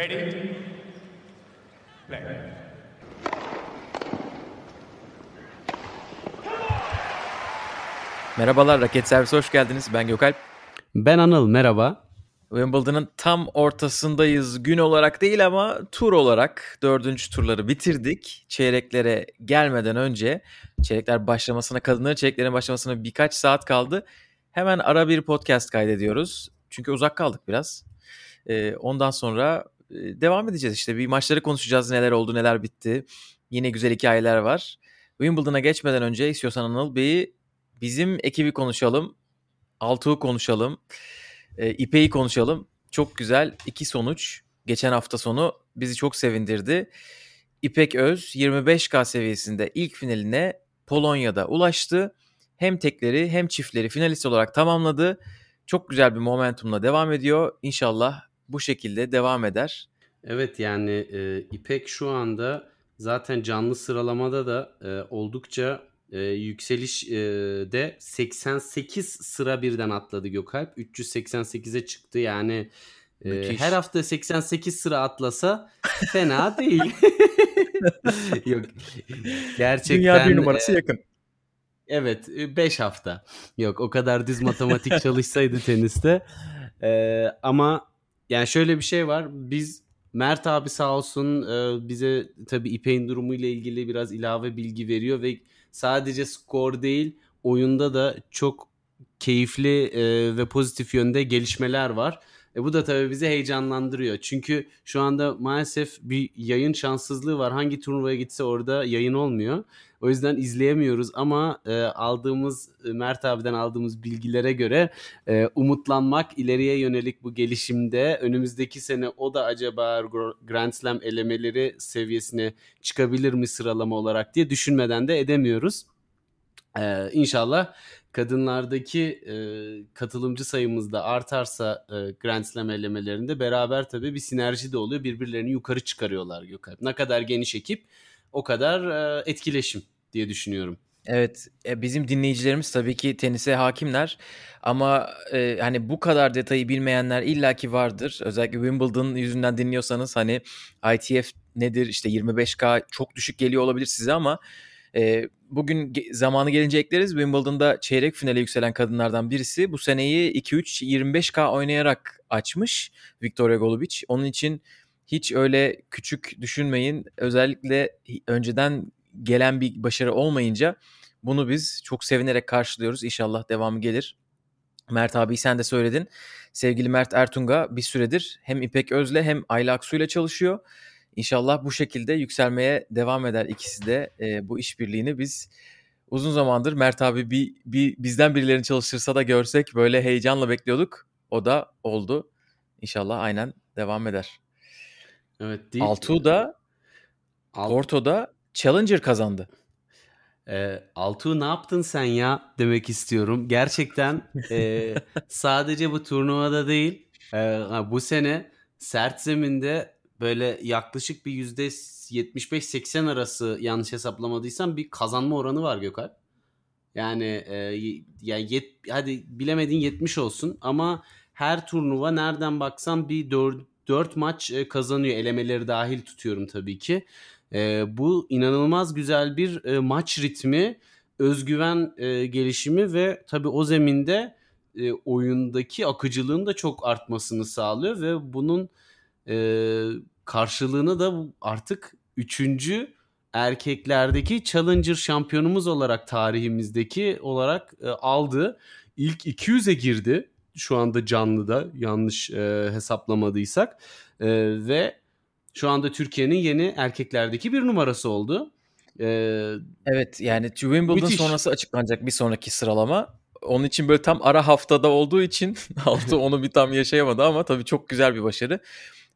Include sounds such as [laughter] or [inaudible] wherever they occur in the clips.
Ready? Play. Merhabalar Raket Servisi hoş geldiniz. Ben Gökalp. Ben Anıl merhaba. Wimbledon'ın tam ortasındayız. Gün olarak değil ama tur olarak dördüncü turları bitirdik. Çeyreklere gelmeden önce çeyrekler başlamasına, kadınların çeyreklerin başlamasına birkaç saat kaldı. Hemen ara bir podcast kaydediyoruz. Çünkü uzak kaldık biraz. Ee, ondan sonra devam edeceğiz işte. Bir maçları konuşacağız. Neler oldu, neler bitti. Yine güzel hikayeler var. Wimbledon'a geçmeden önce istiyorsan Anıl Bey'i bizim ekibi konuşalım. Altuğ'u konuşalım. E, konuşalım. Çok güzel iki sonuç. Geçen hafta sonu bizi çok sevindirdi. İpek Öz 25K seviyesinde ilk finaline Polonya'da ulaştı. Hem tekleri hem çiftleri finalist olarak tamamladı. Çok güzel bir momentumla devam ediyor. İnşallah bu şekilde devam eder. Evet yani e, İpek şu anda zaten canlı sıralamada da e, oldukça e, yükseliş e, de 88 sıra birden atladı Gökalp. 388'e çıktı yani e, her hafta 88 sıra atlasa [laughs] fena değil. [laughs] Yok gerçekten. Dünya bir numarası e, yakın. Evet 5 hafta. Yok o kadar düz matematik çalışsaydı teniste. E, ama yani şöyle bir şey var. Biz Mert abi sağ olsun e, bize tabii İpek'in durumuyla ilgili biraz ilave bilgi veriyor ve sadece skor değil oyunda da çok keyifli e, ve pozitif yönde gelişmeler var. E, bu da tabii bizi heyecanlandırıyor. Çünkü şu anda maalesef bir yayın şanssızlığı var. Hangi turnuvaya gitse orada yayın olmuyor. O yüzden izleyemiyoruz ama e, aldığımız e, Mert abiden aldığımız bilgilere göre e, umutlanmak ileriye yönelik bu gelişimde önümüzdeki sene o da acaba Grand Slam elemeleri seviyesine çıkabilir mi sıralama olarak diye düşünmeden de edemiyoruz. E, inşallah kadınlardaki e, katılımcı sayımız da artarsa e, Grand Slam elemelerinde beraber tabii bir sinerji de oluyor. Birbirlerini yukarı çıkarıyorlar Gökalp. Ne kadar geniş ekip o kadar e, etkileşim diye düşünüyorum. Evet, e, bizim dinleyicilerimiz tabii ki tenise hakimler ama e, hani bu kadar detayı bilmeyenler illaki vardır. Özellikle Wimbledon yüzünden dinliyorsanız hani ITF nedir işte 25K çok düşük geliyor olabilir size ama e, bugün zamanı gelince ekleriz. Wimbledon'da çeyrek finale yükselen kadınlardan birisi bu seneyi 2-3 25K oynayarak açmış Victoria Golubic. Onun için hiç öyle küçük düşünmeyin. Özellikle önceden gelen bir başarı olmayınca bunu biz çok sevinerek karşılıyoruz. İnşallah devamı gelir. Mert abi sen de söyledin. Sevgili Mert Ertunga bir süredir hem İpek Öz'le hem Ayla Aksu'yla çalışıyor. İnşallah bu şekilde yükselmeye devam eder ikisi de. E, bu işbirliğini biz uzun zamandır Mert abi bir, bir bizden birilerini çalıştırsa da görsek böyle heyecanla bekliyorduk. O da oldu. İnşallah aynen devam eder. Evet değil. Altuğ da Alt- Porto'da Challenger kazandı. E, Altuğ ne yaptın sen ya demek istiyorum. Gerçekten e, [laughs] sadece bu turnuvada değil e, bu sene sert zeminde böyle yaklaşık bir yüzde 75-80 arası yanlış hesaplamadıysam bir kazanma oranı var Gökalp. Yani e, yani yet, hadi bilemedin 70 olsun ama her turnuva nereden baksan bir 4, 4 maç e, kazanıyor. Elemeleri dahil tutuyorum tabii ki. E, bu inanılmaz güzel bir e, maç ritmi, özgüven e, gelişimi ve tabii o zeminde e, oyundaki akıcılığın da çok artmasını sağlıyor ve bunun e, karşılığını da artık üçüncü erkeklerdeki Challenger şampiyonumuz olarak tarihimizdeki olarak e, aldı. İlk 200'e girdi şu anda canlıda yanlış e, hesaplamadıysak e, ve şu anda Türkiye'nin yeni erkeklerdeki bir numarası oldu. Ee, Evet yani Wimbledon Müthiş. sonrası açıklanacak bir sonraki sıralama. Onun için böyle tam ara haftada olduğu için [laughs] Altı onu bir tam yaşayamadı ama tabii çok güzel bir başarı.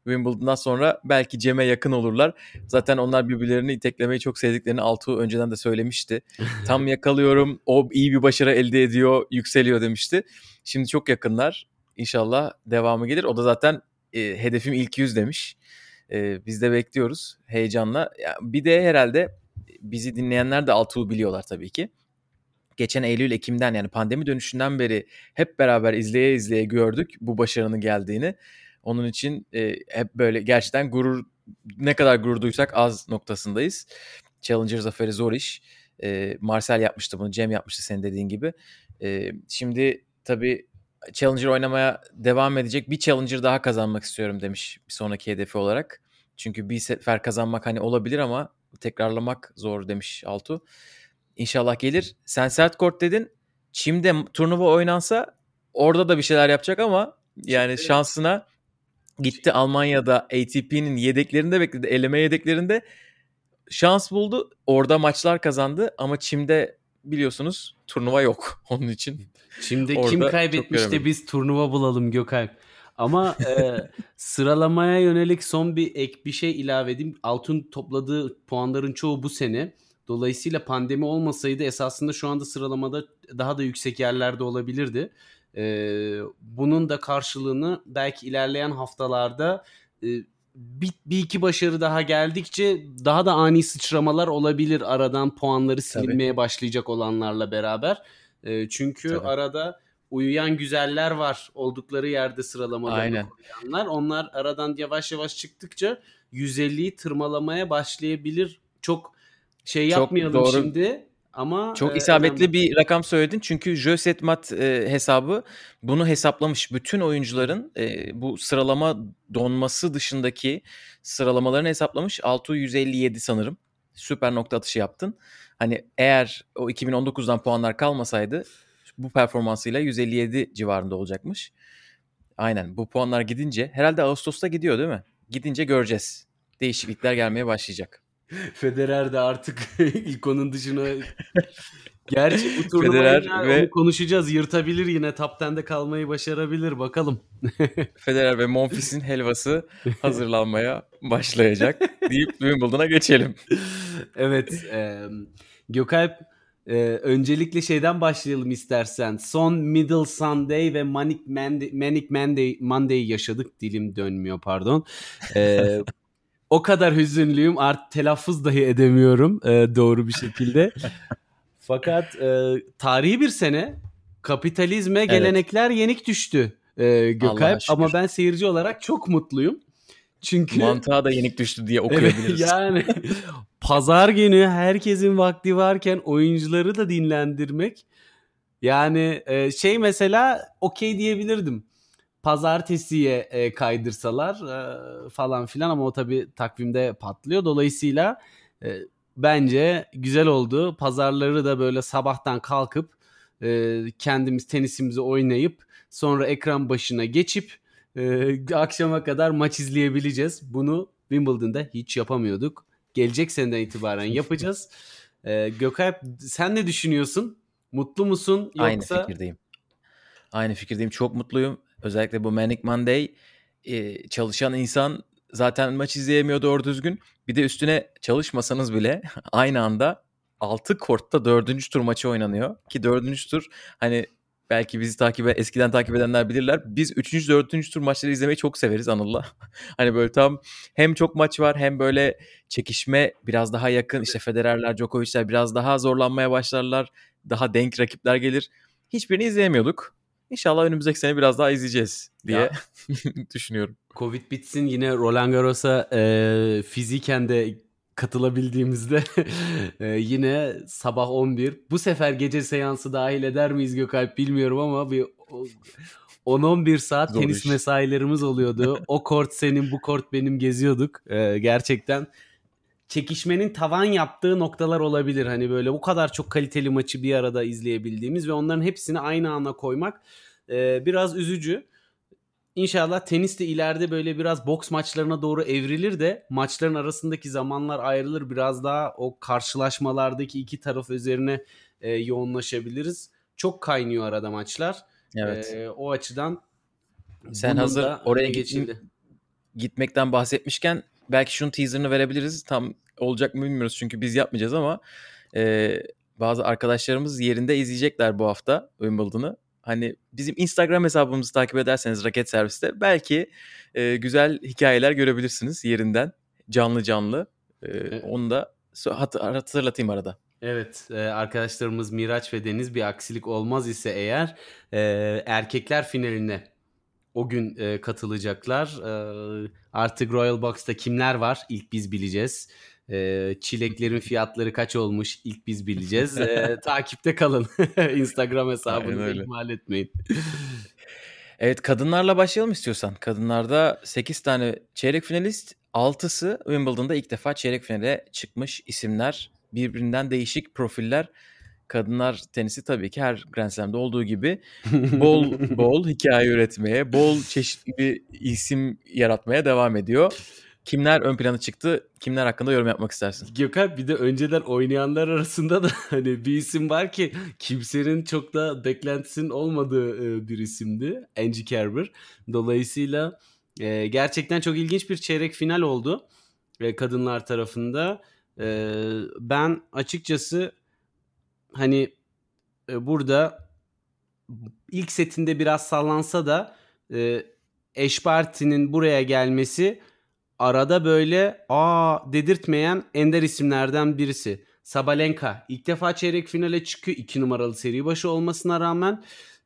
Wimbledon'dan sonra belki Cem'e yakın olurlar. Zaten onlar birbirlerini iteklemeyi çok sevdiklerini Altuğ önceden de söylemişti. [laughs] Tam yakalıyorum, o iyi bir başarı elde ediyor, yükseliyor demişti. Şimdi çok yakınlar. İnşallah devamı gelir. O da zaten e, hedefim ilk yüz demiş. E, biz de bekliyoruz heyecanla. Ya, bir de herhalde bizi dinleyenler de Altuğ'u biliyorlar tabii ki. Geçen Eylül Ekim'den yani pandemi dönüşünden beri hep beraber izleye izleye gördük bu başarının geldiğini. Onun için e, hep böyle gerçekten gurur ne kadar gurur duysak az noktasındayız. Challenger zaferi zor iş. E, Marcel yapmıştı bunu, Cem yapmıştı senin dediğin gibi. E, şimdi tabii Challenger oynamaya devam edecek. Bir Challenger daha kazanmak istiyorum demiş bir sonraki hedefi olarak. Çünkü bir sefer kazanmak hani olabilir ama tekrarlamak zor demiş Altu. İnşallah gelir. Sen sert kort dedin. Çim'de turnuva oynansa orada da bir şeyler yapacak ama yani şansına gitti Almanya'da ATP'nin yedeklerinde bekledi. Eleme yedeklerinde şans buldu. Orada maçlar kazandı ama Çim'de biliyorsunuz turnuva yok [laughs] onun için. Şimdi kim kaybetmiş de biz turnuva bulalım Gökalp. Ama e, [laughs] sıralamaya yönelik son bir ek bir şey ilave edeyim. Altın topladığı puanların çoğu bu sene. Dolayısıyla pandemi olmasaydı esasında şu anda sıralamada daha da yüksek yerlerde olabilirdi. Ee, bunun da karşılığını belki ilerleyen haftalarda e, bir, bir iki başarı daha geldikçe daha da ani sıçramalar olabilir aradan puanları silinmeye Tabii. başlayacak olanlarla beraber. E, çünkü Tabii. arada uyuyan güzeller var oldukları yerde sıralamalarını koruyanlar. Onlar aradan yavaş yavaş çıktıkça 150'yi tırmalamaya başlayabilir. Çok şey Çok yapmayalım doğru. şimdi ama çok e, isabetli önemli. bir rakam söyledin çünkü Jösetmat e, hesabı bunu hesaplamış. Bütün oyuncuların e, bu sıralama donması dışındaki sıralamalarını hesaplamış. 6157 sanırım. Süper nokta atışı yaptın. Hani eğer o 2019'dan puanlar kalmasaydı bu performansıyla 157 civarında olacakmış. Aynen bu puanlar gidince herhalde Ağustos'ta gidiyor değil mi? Gidince göreceğiz. Değişiklikler gelmeye başlayacak. [laughs] Federer de artık [laughs] ilk onun dışına [laughs] Gerçi bu turnuvayı ve... konuşacağız. Yırtabilir yine top 10'de kalmayı başarabilir bakalım. Federer ve Monfils'in helvası hazırlanmaya başlayacak deyip Wimbledon'a geçelim. evet. E, Gökalp e, öncelikle şeyden başlayalım istersen. Son Middle Sunday ve Manic Monday, Manic Monday, Monday yaşadık. Dilim dönmüyor pardon. E, o kadar hüzünlüyüm artık telaffuz dahi edemiyorum e, doğru bir şekilde. [laughs] Fakat e, tarihi bir sene kapitalizme evet. gelenekler yenik düştü e, Gökalp ama ben seyirci olarak çok mutluyum. Çünkü mantığa da yenik düştü diye [laughs] okuyabiliriz. Evet, yani [laughs] pazar günü herkesin vakti varken oyuncuları da dinlendirmek yani e, şey mesela okey diyebilirdim pazartesiye e, kaydırsalar e, falan filan ama o tabii takvimde patlıyor. Dolayısıyla e, bence güzel oldu. Pazarları da böyle sabahtan kalkıp e, kendimiz tenisimizi oynayıp sonra ekran başına geçip e, akşama kadar maç izleyebileceğiz. Bunu Wimbledon'da hiç yapamıyorduk. Gelecek seneden itibaren [laughs] yapacağız. E, Gökalp sen ne düşünüyorsun? Mutlu musun yoksa? Aynı fikirdeyim. Aynı fikirdeyim. Çok mutluyum. Özellikle bu Manic Monday e, çalışan insan zaten maç izleyemiyor doğru düzgün. Bir de üstüne çalışmasanız bile [laughs] aynı anda 6 kortta 4. tur maçı oynanıyor. Ki 4. tur hani belki bizi takip eskiden takip edenler bilirler. Biz 3. 4. tur maçları izlemeyi çok severiz Anıl'la. [laughs] hani böyle tam hem çok maç var hem böyle çekişme biraz daha yakın. İşte Federer'ler, Djokovic'ler biraz daha zorlanmaya başlarlar. Daha denk rakipler gelir. Hiçbirini izleyemiyorduk. İnşallah önümüzdeki sene biraz daha izleyeceğiz diye [laughs] düşünüyorum. Covid bitsin yine Roland Garros'a e, fiziken de katılabildiğimizde [laughs] e, yine sabah 11. Bu sefer gece seansı dahil eder miyiz Gökalp bilmiyorum ama bir 10-11 saat Zor tenis iş. mesailerimiz oluyordu. o kort senin bu kort benim geziyorduk. E, gerçekten çekişmenin tavan yaptığı noktalar olabilir. Hani böyle bu kadar çok kaliteli maçı bir arada izleyebildiğimiz ve onların hepsini aynı ana koymak e, biraz üzücü. İnşallah tenis de ileride böyle biraz boks maçlarına doğru evrilir de maçların arasındaki zamanlar ayrılır. Biraz daha o karşılaşmalardaki iki taraf üzerine e, yoğunlaşabiliriz. Çok kaynıyor arada maçlar. Evet. E, o açıdan sen hazır oraya geçildi. Gitmekten bahsetmişken belki şunun teaserını verebiliriz. Tam olacak mı bilmiyoruz çünkü biz yapmayacağız ama e, bazı arkadaşlarımız yerinde izleyecekler bu hafta Wimbledon'ı. Hani bizim Instagram hesabımızı takip ederseniz Raket Servis'te belki e, güzel hikayeler görebilirsiniz yerinden canlı canlı. E, evet. Onu da hat- hatırlatayım arada. Evet arkadaşlarımız Miraç ve Deniz bir aksilik olmaz ise eğer erkekler finaline o gün e, katılacaklar. E, artık Royal Box'ta kimler var ilk biz bileceğiz. E, çileklerin fiyatları kaç olmuş ilk biz bileceğiz. E, [laughs] takipte kalın. [laughs] Instagram hesabını ihmal etmeyin. Evet kadınlarla başlayalım istiyorsan. Kadınlarda 8 tane çeyrek finalist, 6'sı Wimbledon'da ilk defa çeyrek finale çıkmış isimler. Birbirinden değişik profiller. Kadınlar tenisi tabii ki her Grand Slam'de olduğu gibi [laughs] bol bol hikaye üretmeye, bol [laughs] çeşitli isim yaratmaya devam ediyor. Kimler ön plana çıktı? Kimler hakkında yorum yapmak istersin? Gökhan bir de önceden oynayanlar arasında da [laughs] hani bir isim var ki kimsenin çok da beklentisinin olmadığı e, bir isimdi. Angie Kerber. Dolayısıyla e, gerçekten çok ilginç bir çeyrek final oldu e, kadınlar tarafında. Ben açıkçası hani burada ilk setinde biraz sallansa da Eş Parti'nin buraya gelmesi arada böyle aa dedirtmeyen ender isimlerden birisi. Sabalenka ilk defa çeyrek finale çıkıyor. 2 numaralı seri başı olmasına rağmen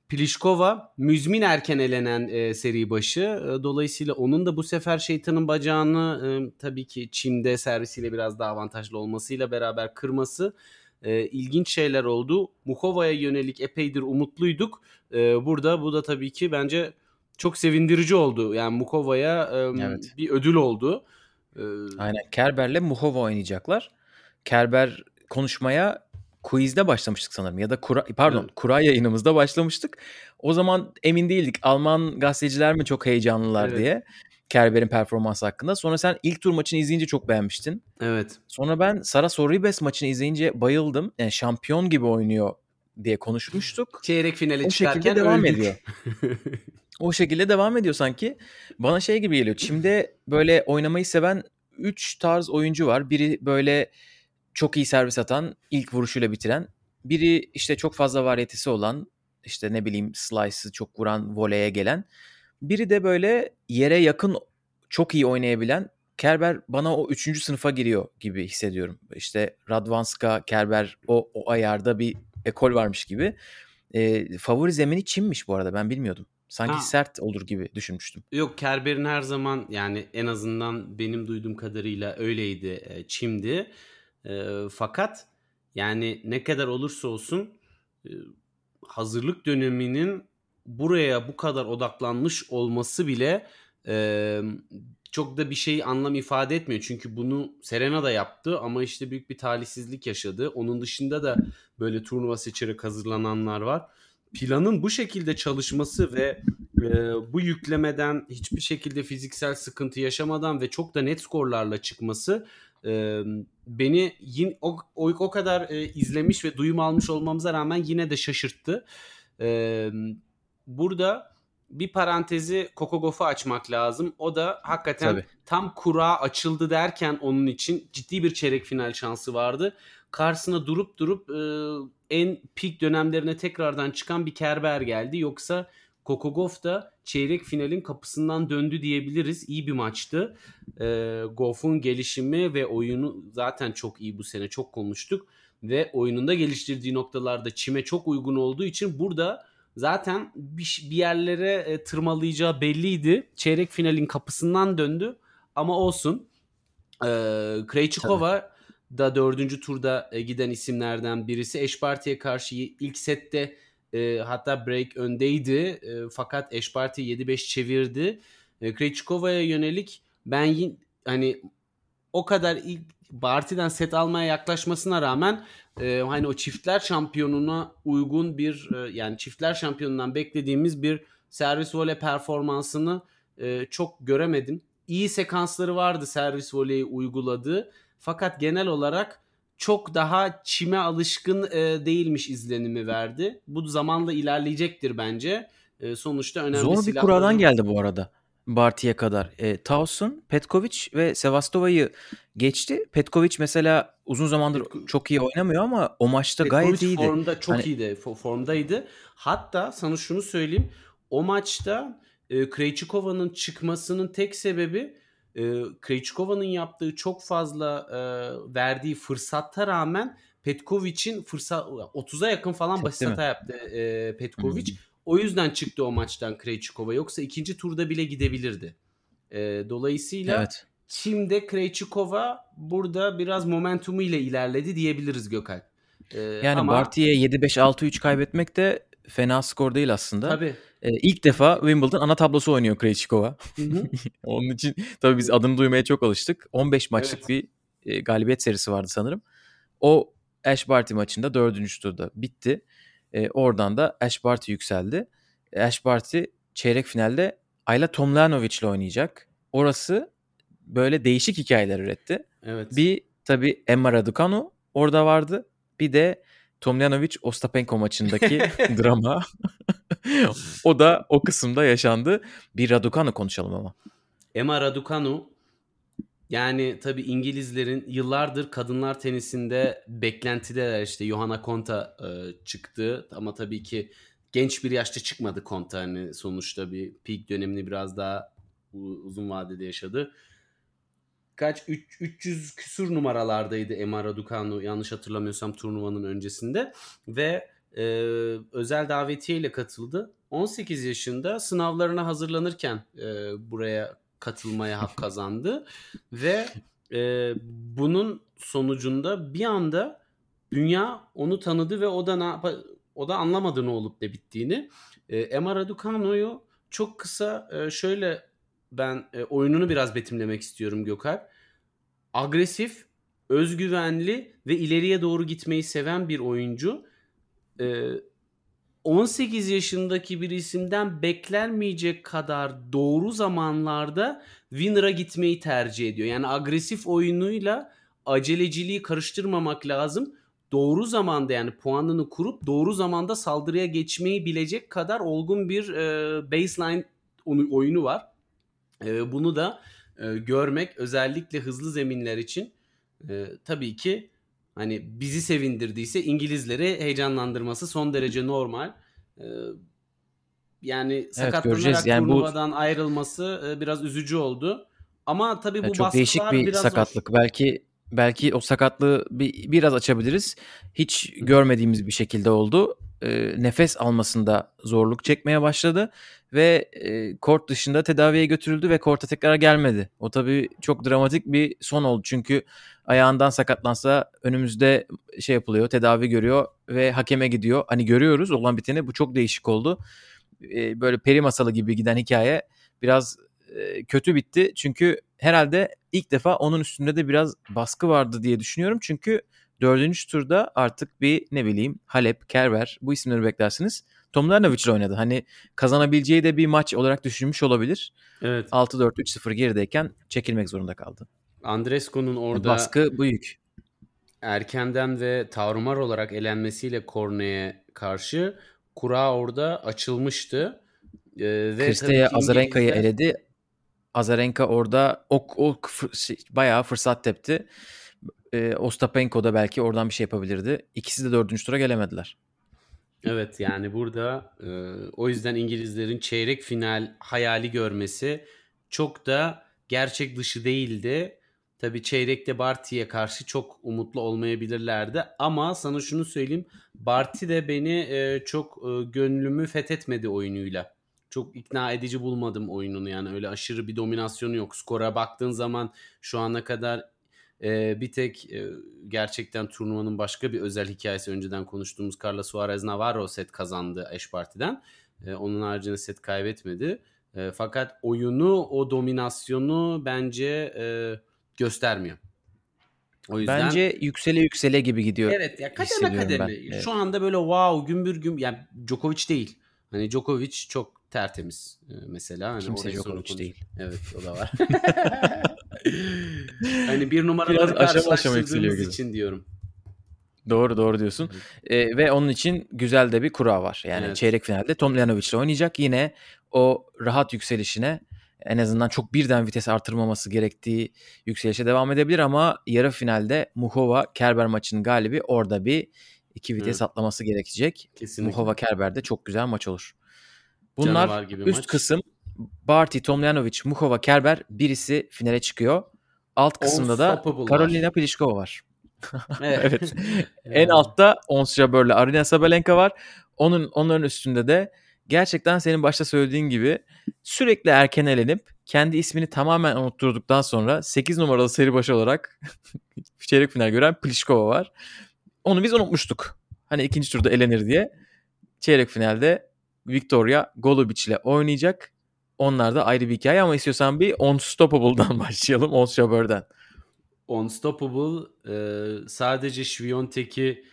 Pliskova müzmin erken elenen e, seri başı. E, dolayısıyla onun da bu sefer şeytanın bacağını e, tabii ki Çim'de servisiyle biraz daha avantajlı olmasıyla beraber kırması e, ilginç şeyler oldu. Mukova'ya yönelik epeydir umutluyduk. E, burada bu da tabii ki bence çok sevindirici oldu. Yani Mukova'ya e, evet. bir ödül oldu. E, Aynen. Kerber'le Mukova oynayacaklar. Kerber konuşmaya quizde başlamıştık sanırım ya da kura, pardon evet. kura yayınımızda başlamıştık. O zaman emin değildik. Alman gazeteciler mi çok heyecanlılar evet. diye. Kerber'in performansı hakkında. Sonra sen ilk tur maçını izleyince çok beğenmiştin. Evet. Sonra ben Sara Sorribes maçını izleyince bayıldım. Yani şampiyon gibi oynuyor diye konuşmuştuk. Çeyrek finale o çıkarken şekilde devam öldük. ediyor. [laughs] o şekilde devam ediyor sanki. Bana şey gibi geliyor. Çim'de böyle oynamayı seven 3 tarz oyuncu var. Biri böyle çok iyi servis atan, ilk vuruşuyla bitiren. Biri işte çok fazla varyetesi olan, işte ne bileyim slice'ı çok vuran, voleye gelen. Biri de böyle yere yakın çok iyi oynayabilen. Kerber bana o üçüncü sınıfa giriyor gibi hissediyorum. İşte Radvanska, Kerber o, o ayarda bir ekol varmış gibi. E, favori zemini Çin'miş bu arada ben bilmiyordum. Sanki ha. sert olur gibi düşünmüştüm. Yok Kerber'in her zaman yani en azından benim duyduğum kadarıyla öyleydi. Çim'di. E, fakat yani ne kadar olursa olsun e, hazırlık döneminin buraya bu kadar odaklanmış olması bile e, çok da bir şey anlam ifade etmiyor. Çünkü bunu Serena da yaptı ama işte büyük bir talihsizlik yaşadı. Onun dışında da böyle turnuva seçerek hazırlananlar var. Planın bu şekilde çalışması ve e, bu yüklemeden hiçbir şekilde fiziksel sıkıntı yaşamadan ve çok da net skorlarla çıkması e, beni yine o, o, kadar e, izlemiş ve duyum almış olmamıza rağmen yine de şaşırttı. E, burada bir parantezi Kokogof'u açmak lazım. O da hakikaten Tabii. tam kura açıldı derken onun için ciddi bir çeyrek final şansı vardı. Karşısına durup durup e, en peak dönemlerine tekrardan çıkan bir Kerber geldi. Yoksa Kokogov da çeyrek finalin kapısından döndü diyebiliriz. İyi bir maçtı. E, Goff'un gelişimi ve oyunu zaten çok iyi bu sene çok konuştuk. Ve oyununda geliştirdiği noktalarda çime çok uygun olduğu için burada zaten bir, bir yerlere e, tırmalayacağı belliydi. Çeyrek finalin kapısından döndü ama olsun. E, Krejcikova da dördüncü turda e, giden isimlerden birisi. Eşparti'ye karşı ilk sette e, hatta break öndeydi. E, fakat Eşparti 7-5 çevirdi. E, Krejcikova'ya yönelik ben yine hani o kadar ilk Barty'den set almaya yaklaşmasına rağmen e, hani o çiftler şampiyonuna uygun bir e, yani çiftler şampiyonundan beklediğimiz bir servis voley performansını e, çok göremedim. İyi sekansları vardı servis voleyi uyguladığı fakat genel olarak çok daha çime alışkın e, değilmiş izlenimi verdi. Bu zamanla ilerleyecektir bence. E, sonuçta önemli Zor bir kuradan geldi bu arada. Barty'ye kadar. E, Towson, Petkovic ve Sevastova'yı geçti. Petkovic mesela uzun zamandır Petko- çok iyi oynamıyor ama o maçta Petkovic gayet iyiydi. formda çok hani... iyiydi. Formdaydı. Hatta sana şunu söyleyeyim. O maçta e, Krejcikova'nın çıkmasının tek sebebi e, Krejcikova'nın yaptığı çok fazla e, verdiği fırsatta rağmen Petkovic'in fırsat 30'a yakın falan basit hata yaptı e, Petkovic. Hmm. O yüzden çıktı o maçtan Krejcikova. Yoksa ikinci turda bile gidebilirdi. E, dolayısıyla Evet. Şimdi Krejcikova burada biraz momentumu ile ilerledi diyebiliriz Gökhan. E, Yani ama Barty'ye 7-5-6-3 kaybetmek de fena skor değil aslında. tabii. Ee, ilk defa Wimbledon ana tablosu oynuyor Krejcikova. [laughs] Onun için tabii biz adını duymaya çok alıştık. 15 maçlık Evet. bir e, galibiyet serisi vardı sanırım. O Ash Barty maçında dördüncü turda bitti. E, oradan da Ash Barty yükseldi. Ash Barty çeyrek finalde Ayla Tomljanovic ile oynayacak. Orası böyle değişik hikayeler üretti. Evet. Bir tabii Emma Raducanu orada vardı. Bir de Tomljanovic Ostapenko maçındaki [laughs] drama. o da o kısımda yaşandı. Bir Raducanu konuşalım ama. Emma Raducanu yani tabii İngilizlerin yıllardır kadınlar tenisinde beklentideler. İşte Johanna Konta e, çıktı. Ama tabii ki genç bir yaşta çıkmadı Konta. Hani sonuçta bir peak dönemini biraz daha uzun vadede yaşadı. Kaç? Üç- 300 küsur numaralardaydı Emma Raducanu yanlış hatırlamıyorsam turnuvanın öncesinde. Ve e, özel davetiye katıldı. 18 yaşında sınavlarına hazırlanırken e, buraya katılmaya hak kazandı ve e, bunun sonucunda bir anda dünya onu tanıdı ve o da ne yapa- o da anlamadı ne olup ne bittiğini. E, Emma Raducanu'yu çok kısa e, şöyle ben e, oyununu biraz betimlemek istiyorum Gökalp. Agresif, özgüvenli ve ileriye doğru gitmeyi seven bir oyuncu. E, 18 yaşındaki bir isimden beklenmeyecek kadar doğru zamanlarda winner'a gitmeyi tercih ediyor. Yani agresif oyunuyla aceleciliği karıştırmamak lazım. Doğru zamanda yani puanını kurup doğru zamanda saldırıya geçmeyi bilecek kadar olgun bir e, baseline oyunu var. E, bunu da e, görmek özellikle hızlı zeminler için e, tabii ki hani bizi sevindirdiyse İngilizleri heyecanlandırması son derece normal. E, yani sakatlanarak göreceğiz. Yani bu- turnuvadan ayrılması e, biraz üzücü oldu. Ama tabii bu Yani çok değişik bir biraz sakatlık. Belki belki o sakatlığı bir, biraz açabiliriz. Hiç görmediğimiz bir şekilde oldu. Ee, nefes almasında zorluk çekmeye başladı ve e, kort dışında tedaviye götürüldü ve korta tekrar gelmedi. O tabii çok dramatik bir son oldu. Çünkü ayağından sakatlansa önümüzde şey yapılıyor, tedavi görüyor ve hakeme gidiyor. Hani görüyoruz olan biteni bu çok değişik oldu. Ee, böyle peri masalı gibi giden hikaye biraz e, kötü bitti. Çünkü herhalde ilk defa onun üstünde de biraz baskı vardı diye düşünüyorum. Çünkü dördüncü turda artık bir ne bileyim Halep, Kerber bu isimleri beklersiniz. Tomljanovic ile oynadı. Hani kazanabileceği de bir maç olarak düşünmüş olabilir. Evet. 6-4-3-0 gerideyken çekilmek zorunda kaldı. Andrescu'nun orada Baskı büyük. erkenden ve tarumar olarak elenmesiyle Korne'ye karşı kura orada açılmıştı. Ee, Kristeye Azarenka'yı eledi. Azarenka orada o, o fır- şey, bayağı fırsat tepti. Ee, Ostapenko da belki oradan bir şey yapabilirdi. İkisi de dördüncü tura gelemediler. Evet yani burada e, o yüzden İngilizlerin çeyrek final hayali görmesi çok da gerçek dışı değildi. Tabii çeyrekte Barty'ye karşı çok umutlu olmayabilirlerdi ama sana şunu söyleyeyim Barty de beni e, çok e, gönlümü fethetmedi oyunuyla. Çok ikna edici bulmadım oyununu yani öyle aşırı bir dominasyonu yok. Skora baktığın zaman şu ana kadar e, bir tek e, gerçekten turnuvanın başka bir özel hikayesi önceden konuştuğumuz Carla Suarez Navarro set kazandı Ash Party'den. E, onun haricinde set kaybetmedi. E, fakat oyunu o dominasyonu bence e, göstermiyor. O yüzden Bence yüksele yüksele gibi gidiyor. evet ya kademe kademe. ben. Evet. Şu anda böyle wow gümbür güm yani Djokovic değil. Hani Djokovic çok tertemiz e, mesela. Hani Kimse Djokovic değil. Evet o da var. [laughs] [laughs] hani bir numaraları karşılaştırdığımız için diyorum. Doğru doğru diyorsun. Ee, ve onun için güzel de bir kura var. Yani Evet. çeyrek finalde Tomljanovic ile oynayacak. Yine o rahat yükselişine en azından çok birden vites artırmaması gerektiği yükselişe devam edebilir ama yarı finalde Muhova Kerber maçının galibi orada bir iki vites Evet. atlaması gerekecek. Kesinlikle. Muhova Kerber'de çok güzel maç olur. Bunlar üst maç. kısım Barty, Tomljanovic, Muhova, Kerber birisi finale çıkıyor. Alt kısımda da. Karolina Pliskova var. [laughs] Evet. Evet. En altta Ons Jabeur'le Arina Sabalenka var. Onun onların üstünde de gerçekten senin başta söylediğin gibi sürekli erken elenip kendi ismini tamamen unutturduktan sonra 8 numaralı seri başı olarak [laughs] çeyrek final gören Pliskova var. Onu biz unutmuştuk. Hani ikinci turda elenir diye. Çeyrek finalde Victoria Golubic ile oynayacak. Onlar da ayrı bir hikaye ama istiyorsan bir Unstoppable'dan [laughs] başlayalım. Jabber'den. Unstoppable e, sadece Sviontek'i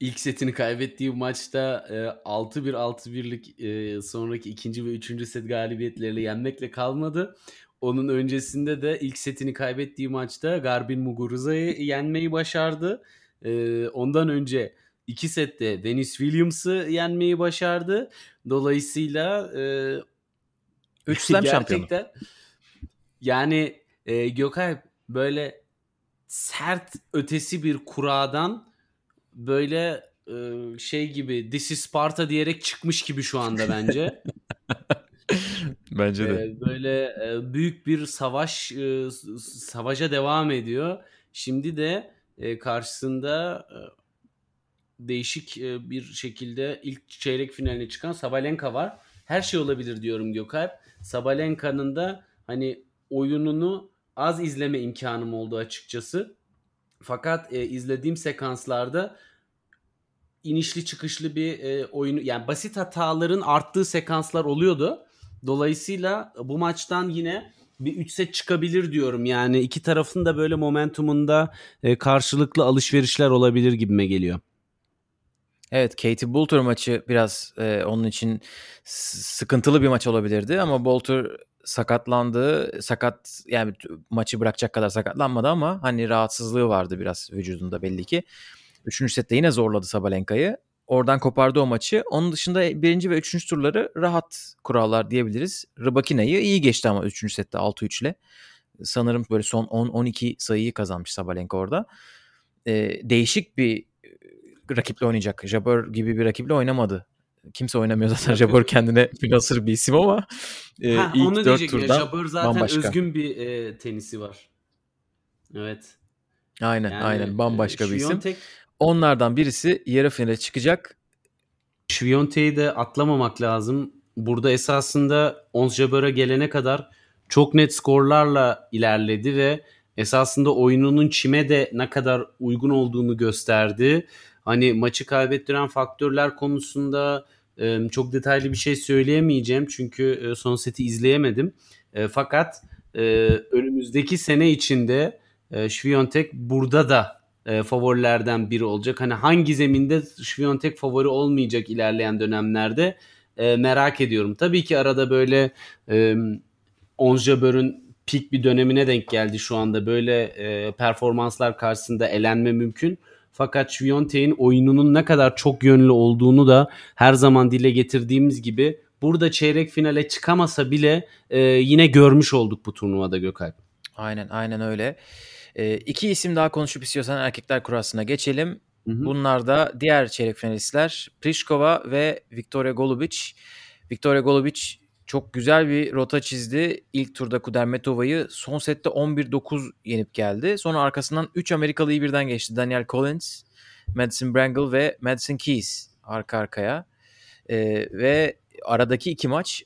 ilk setini kaybettiği maçta e, 6-1 6-1'lik e, sonraki ikinci ve üçüncü set galibiyetleriyle yenmekle kalmadı. Onun öncesinde de ilk setini kaybettiği maçta Garbin Muguruza'yı yenmeyi başardı. E, ondan önce iki sette Dennis Williams'ı yenmeyi başardı. Dolayısıyla e, 3 slam şampiyonu. Yani e, Gökay böyle sert ötesi bir kuradan böyle e, şey gibi This is Sparta diyerek çıkmış gibi şu anda bence. [laughs] bence de. E, böyle e, büyük bir savaş e, savaşa devam ediyor. Şimdi de e, karşısında e, değişik e, bir şekilde ilk çeyrek finaline çıkan Sabalenka var. Her şey olabilir diyorum Gökalp. Sabalenka'nın da hani oyununu az izleme imkanım oldu açıkçası. Fakat e, izlediğim sekanslarda inişli çıkışlı bir e, oyunu yani basit hataların arttığı sekanslar oluyordu. Dolayısıyla bu maçtan yine bir 3 set çıkabilir diyorum. Yani iki tarafın da böyle momentumunda e, karşılıklı alışverişler olabilir gibime geliyor. Evet Katie Boulter maçı biraz e, onun için sıkıntılı bir maç olabilirdi ama Boulter sakatlandı. Sakat yani maçı bırakacak kadar sakatlanmadı ama hani rahatsızlığı vardı biraz vücudunda belli ki. Üçüncü sette yine zorladı Sabalenka'yı. Oradan kopardı o maçı. Onun dışında birinci ve üçüncü turları rahat kurallar diyebiliriz. Rybakina'yı iyi geçti ama üçüncü sette 6-3 ile. Sanırım böyle son 10-12 sayıyı kazanmış Sabalenka orada. Ee, değişik bir rakiple oynayacak. Jabber gibi bir rakiple oynamadı. Kimse oynamıyor zaten Jabber kendine münasır bir isim ama e, ha, ilk onu dört turdan Jabber zaten bambaşka. özgün bir e, tenisi var. Evet. Aynen yani, aynen bambaşka e, bir isim. Onlardan birisi yarı finale çıkacak. Şviyonte'yi de atlamamak lazım. Burada esasında Ons Jabber'a gelene kadar çok net skorlarla ilerledi ve esasında oyununun çime de ne kadar uygun olduğunu gösterdi. Hani maçı kaybettiren faktörler konusunda e, çok detaylı bir şey söyleyemeyeceğim çünkü e, son seti izleyemedim. E, fakat önümüzdeki sene içinde e, Şviyontek burada da favorilerden biri olacak. Hani hangi zeminde Şviyontek favori olmayacak ilerleyen dönemlerde merak ediyorum. Tabii ki arada böyle e, Onjabör'ün pik bir dönemine denk geldi şu anda. Böyle performanslar karşısında elenme mümkün. Fakat Şviyontek'in oyununun ne kadar çok yönlü olduğunu da her zaman dile getirdiğimiz gibi burada çeyrek finale çıkamasa bile e, yine görmüş olduk bu turnuvada Gökalp. Aynen aynen öyle. E, iki isim daha konuşup istiyorsan erkekler kurasına geçelim. Hı hı. Bunlar da diğer çeyrek finalistler Pliskova ve Victoria Golubic. Victoria Golubic çok güzel bir rota çizdi. İlk turda Kudermetova'yı son sette 11-9 yenip geldi. Sonra arkasından 3 Amerikalıyı birden geçti. Daniel Collins, Madison Brangle ve Madison Keys arka arkaya. Ee, ve aradaki iki maç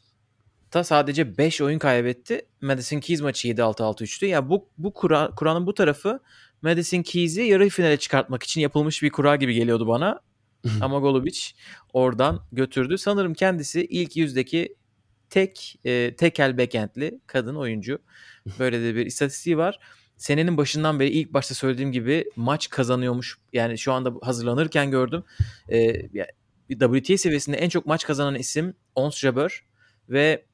da sadece 5 oyun kaybetti. Madison Keys maçı 7-6-6-3'tü. Ya yani bu bu kura, Kur'an'ın bu tarafı Madison Keys'i yarı finale çıkartmak için yapılmış bir kura gibi geliyordu bana. Ama Golubic oradan götürdü. Sanırım kendisi ilk yüzdeki tek e, tekel backendli kadın oyuncu. Böyle de bir istatistiği var. Senenin başından beri ilk başta söylediğim gibi maç kazanıyormuş. Yani şu anda hazırlanırken gördüm. E, WTA seviyesinde en çok maç kazanan isim Ons Jabeur ve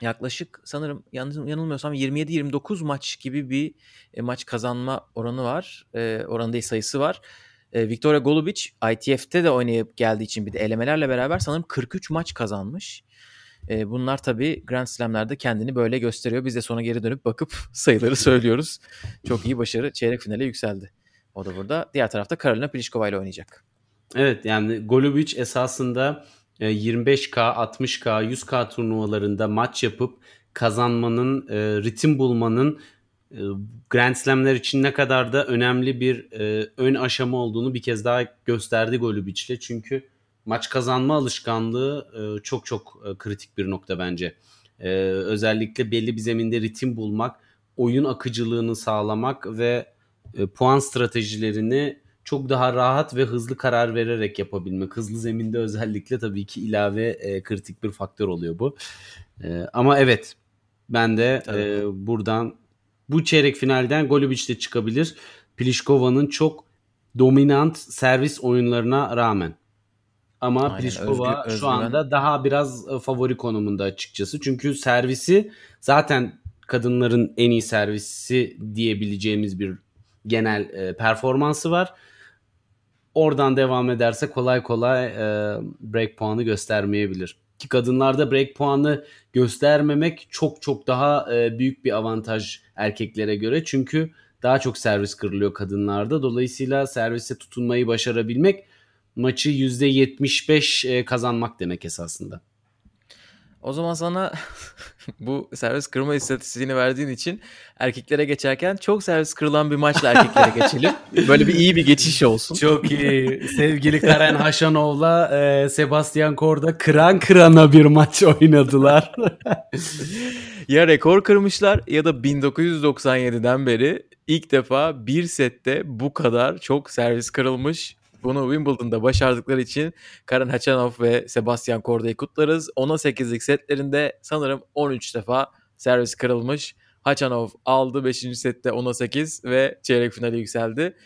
yaklaşık sanırım yanılmıyorsam 27-29 maç gibi bir e, maç kazanma oranı var. E, oranı sayısı var. E, Victoria Golubic ITF'te de oynayıp geldiği için bir de elemelerle beraber sanırım 43 maç kazanmış. E, bunlar tabii Grand Slam'lerde kendini böyle gösteriyor. Biz de sonra geri dönüp bakıp [laughs] sayıları söylüyoruz. Çok iyi başarı. Çeyrek finale yükseldi. O da burada. Diğer tarafta Karolina Pliskova ile oynayacak. Evet yani Golubic esasında 25K, 60K, 100K turnuvalarında maç yapıp kazanmanın, e, ritim bulmanın e, Grand Slam'ler için ne kadar da önemli bir e, ön aşama olduğunu bir kez daha gösterdi Golubic'le. Çünkü maç kazanma alışkanlığı e, çok çok e, kritik bir nokta bence. E, özellikle belli bir zeminde ritim bulmak, oyun akıcılığını sağlamak ve e, puan stratejilerini çok daha rahat ve hızlı karar vererek yapabilmek. Hızlı zeminde özellikle tabii ki ilave e, kritik bir faktör oluyor bu. E, ama evet ben de e, buradan bu çeyrek finalden Golubic de çıkabilir. Pliškova'nın çok dominant servis oyunlarına rağmen. Ama Aynen, Pliškova özgü- şu anda daha biraz e, favori konumunda açıkçası. Çünkü servisi zaten kadınların en iyi servisi diyebileceğimiz bir genel e, performansı var. Oradan devam ederse kolay kolay e, break puanı göstermeyebilir. Ki kadınlarda break puanı göstermemek çok çok daha e, büyük bir avantaj erkeklere göre. Çünkü daha çok servis kırılıyor kadınlarda. Dolayısıyla servise tutunmayı başarabilmek maçı %75 e, kazanmak demek esasında. O zaman sana [laughs] bu servis kırma istatistiğini verdiğin için erkeklere geçerken çok servis kırılan bir maçla erkeklere [laughs] geçelim. Böyle bir iyi bir geçiş olsun. Çok iyi. [laughs] Sevgili Karen Haşanov'la e, Sebastian Korda kıran kırana bir maç oynadılar. Ya rekor kırmışlar ya da 1997'den beri ilk defa bir sette bu kadar çok servis kırılmış. Bunu Wimbledon'da başardıkları için Karen Hachanov ve Sebastian Korda'yı kutlarız. 10'a 8'lik setlerinde sanırım 13 defa servis kırılmış. Hachanov aldı 5. sette 10'a 8 ve çeyrek finale yükseldi.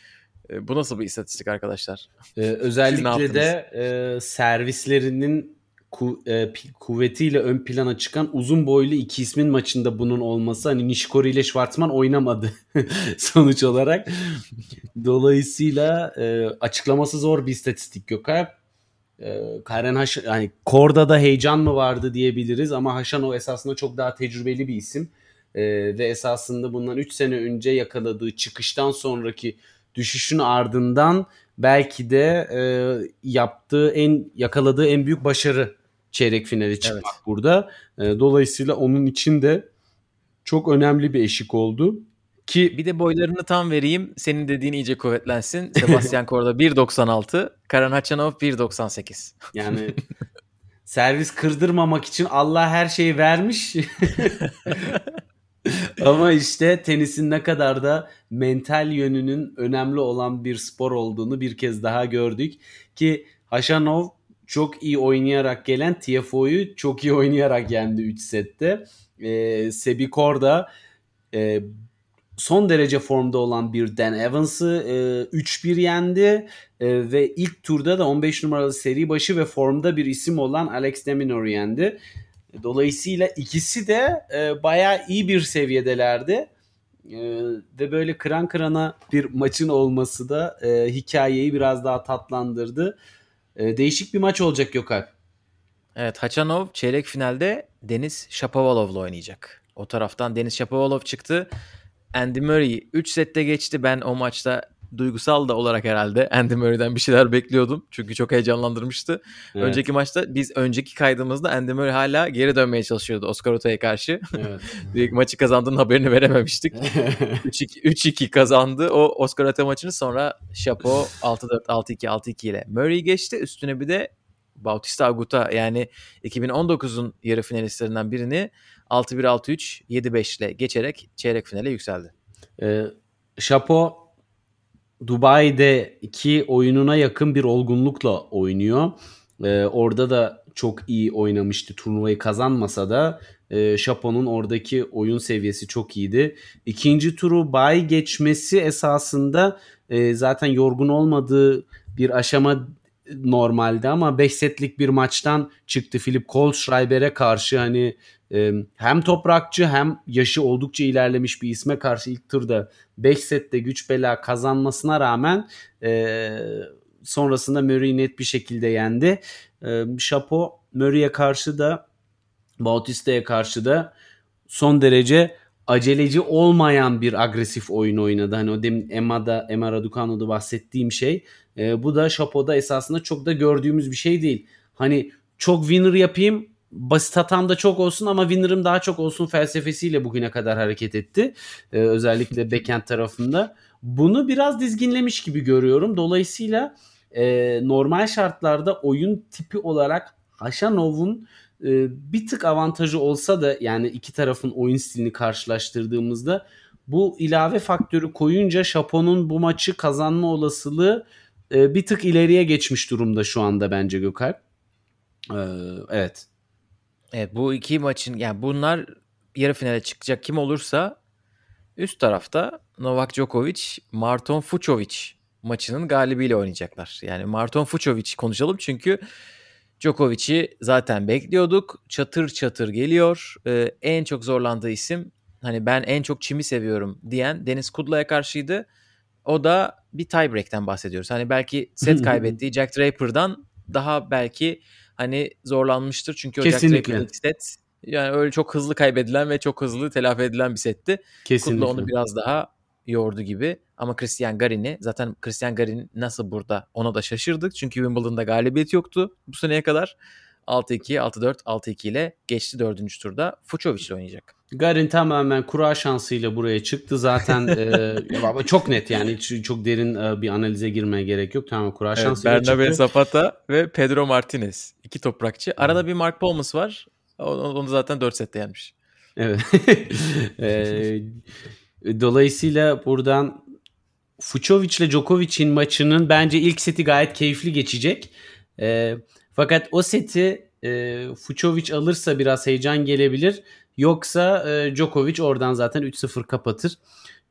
E, Bu nasıl bir istatistik arkadaşlar? Ee, özellikle de e, servislerinin ku, e, kuvvetiyle ön plana çıkan uzun boylu iki ismin maçında bunun olması hani Nishikori ile Schwartzman oynamadı [laughs] sonuç olarak. Dolayısıyla e, açıklaması zor bir istatistik Gökay. E, Karen Haş yani Korda da heyecan mı vardı diyebiliriz ama Haşanov esasında çok daha tecrübeli bir isim. E, ve esasında bundan 3 sene önce yakaladığı çıkıştan sonraki düşüşün ardından belki de e, yaptığı en yakaladığı en büyük başarı çeyrek finale çıkmak Evet. burada. E, dolayısıyla onun için de çok önemli bir eşik oldu. Ki Bir de boylarını tam vereyim. Senin dediğin iyice kuvvetlensin. Sebastian [laughs] Korda 1.96, Karen Hachanov 1.98. yani servis kırdırmamak için Allah her şeyi vermiş. [laughs] [laughs] Ama işte tenisin ne kadar da mental yönünün önemli olan bir spor olduğunu bir kez daha gördük. Ki Haşanov çok iyi oynayarak gelen Tiafoe'yu çok iyi oynayarak yendi 3 sette. Ee, Sebi Korda e, son derece formda olan bir Dan Evans'ı e, 3-1 yendi. E, ve ilk turda da 15 numaralı seri başı ve formda bir isim olan Alex de Minaur'u yendi. Dolayısıyla ikisi de e, bayağı iyi bir seviyedelerdi. E, ve böyle kıran kırana bir maçın olması da e, hikayeyi biraz daha tatlandırdı. E, değişik bir maç olacak Gökalp. Evet Hachanov çeyrek finalde Deniz Shapovalov'la oynayacak. O taraftan Deniz Shapovalov çıktı. Andy Murray 3 sette geçti. Ben o maçta duygusal da olarak herhalde Andy Murray'den bir şeyler bekliyordum. Çünkü çok heyecanlandırmıştı. Evet, Önceki maçta biz önceki kaydımızda Andy Murray hala geri dönmeye çalışıyordu Oscar Ota'ya karşı. evet. [laughs] Büyük maçı kazandığının haberini verememiştik. [laughs] 3-2 3-2 kazandı o Oscar Ota maçını sonra Chapo 6-4 6-2 6-2 ile Murray geçti. Üstüne bir de Bautista Aguta yani 2019'un yarı finalistlerinden birini 6-1 6-3 7-5 ile geçerek çeyrek finale yükseldi. E, Şapo Dubai'de iki oyununa yakın bir olgunlukla oynuyor. E, orada da çok iyi oynamıştı. Turnuvayı kazanmasa da e, Şapo'nun oradaki oyun seviyesi çok iyiydi. İkinci turu bay geçmesi esasında e, zaten yorgun olmadığı bir aşama normalde ama 5 setlik bir maçtan çıktı Philip Kohlschreiber'e karşı hani hem toprakçı hem yaşı oldukça ilerlemiş bir isme karşı ilk turda 5 sette güç bela kazanmasına rağmen sonrasında Murray'i net bir şekilde yendi. E, Chapo Murray'e karşı da Bautista'ya karşı da son derece aceleci olmayan bir agresif oyun oynadı. Hani o demin Emma'da, Emma Raducano'da bahsettiğim şey. E, bu da Chapo'da esasında çok da gördüğümüz bir şey değil. Hani çok winner yapayım basit hatam da çok olsun ama winner'ım daha çok olsun felsefesiyle bugüne kadar hareket etti. Ee, özellikle [laughs] backhand tarafında. Bunu biraz dizginlemiş gibi görüyorum. Dolayısıyla e, normal şartlarda oyun tipi olarak Haşanov'un e, bir tık avantajı olsa da yani iki tarafın oyun stilini karşılaştırdığımızda bu ilave faktörü koyunca Şapon'un bu maçı kazanma olasılığı e, bir tık ileriye geçmiş durumda şu anda bence Gökalp. Ee, evet. Evet bu iki maçın yani bunlar yarı finale çıkacak kim olursa üst tarafta Novak Djokovic, Marton Fucsovic maçının galibiyle oynayacaklar. Yani Marton Fucsovic konuşalım çünkü Djokovic'i zaten bekliyorduk. Çatır çatır geliyor. Ee, en çok zorlandığı isim hani ben en çok çimi seviyorum diyen Deniz Kudla'ya karşıydı. O da bir tiebreak'ten bahsediyoruz. Hani belki set [laughs] kaybettiği Jack Draper'dan daha belki hani zorlanmıştır. Çünkü o Kesinlikle. Jack Draper'daki set yani öyle çok hızlı kaybedilen ve çok hızlı telafi edilen bir setti. Kesinlikle. Kudla onu biraz daha yordu gibi. Ama Christian Garin'i zaten Christian Garin nasıl burada ona da şaşırdık. Çünkü Wimbledon'da galibiyet yoktu bu seneye kadar. 6-2, 6-4, 6-2 ile geçti dördüncü turda. Fucovic ile oynayacak. Garin tamamen kura şansıyla buraya çıktı. Zaten [laughs] e, çok net yani hiç çok derin e, bir analize girmeye gerek yok. Tamamen kura Evet, şansıyla Bernabe çıktı. Zapata ve Pedro Martinez. iki toprakçı. Arada bir Mark Polmas var. Onu, onu zaten 4 sette yenmiş. Evet. [laughs] E, dolayısıyla buradan Fucovic ile Djokovic'in maçının bence ilk seti gayet keyifli geçecek. E, fakat o seti e, Fucovic alırsa biraz heyecan gelebilir. Yoksa e, Djokovic oradan zaten 3-0 kapatır.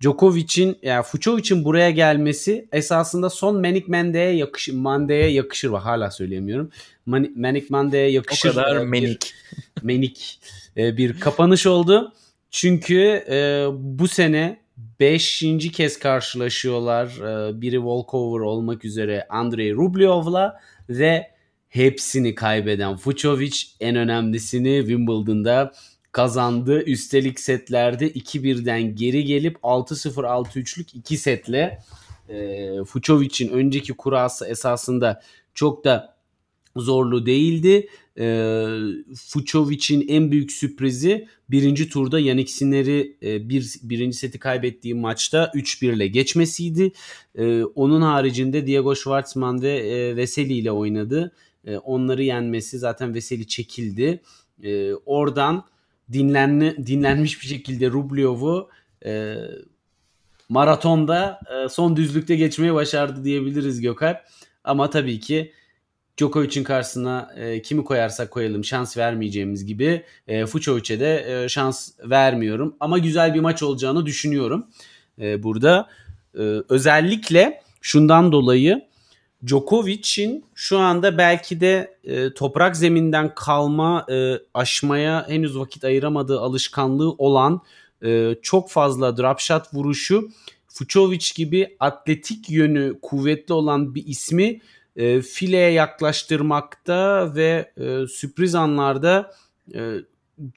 Djokovic'in yani Fucovic'in buraya gelmesi esasında son Manic Mande'ye yakışır. Mande'ye yakışır. Bak hala söyleyemiyorum. Mani, Manic Mande'ye O yakışır. kadar e, bir- menik. [laughs] menik e, bir kapanış oldu. Çünkü e, bu sene 5. kez karşılaşıyorlar. E, biri walkover olmak üzere Andrei Rublev'la ve hepsini kaybeden Fucovic en önemlisini Wimbledon'da kazandı. Üstelik setlerde 2-1'den geri gelip 6-0 6-3'lük 2 setle e, Fucovic'in önceki kurası esasında çok da zorlu değildi. E, Fucovic'in en büyük sürprizi birinci turda Yannick Sinner'i e, bir, birinci seti kaybettiği maçta 3-1 ile geçmesiydi. E, onun haricinde Diego Schwartzman ve e, Veseli ile oynadı. E, onları yenmesi zaten Veseli çekildi. E, oradan dinlenme, dinlenmiş bir şekilde Rublev'u e, maratonda e, son düzlükte geçmeyi başardı diyebiliriz Gökalp. Ama tabii ki Djokovic'in karşısına e, kimi koyarsak koyalım şans vermeyeceğimiz gibi e, Fucovic'e de e, şans vermiyorum. Ama güzel bir maç olacağını düşünüyorum e, burada. E, özellikle şundan dolayı Djokovic'in şu anda belki de e, toprak zeminden kalma e, aşmaya henüz vakit ayıramadığı alışkanlığı olan e, çok fazla drop shot vuruşu Fucovic gibi atletik yönü kuvvetli olan bir ismi e, fileye yaklaştırmakta ve e, sürpriz anlarda e,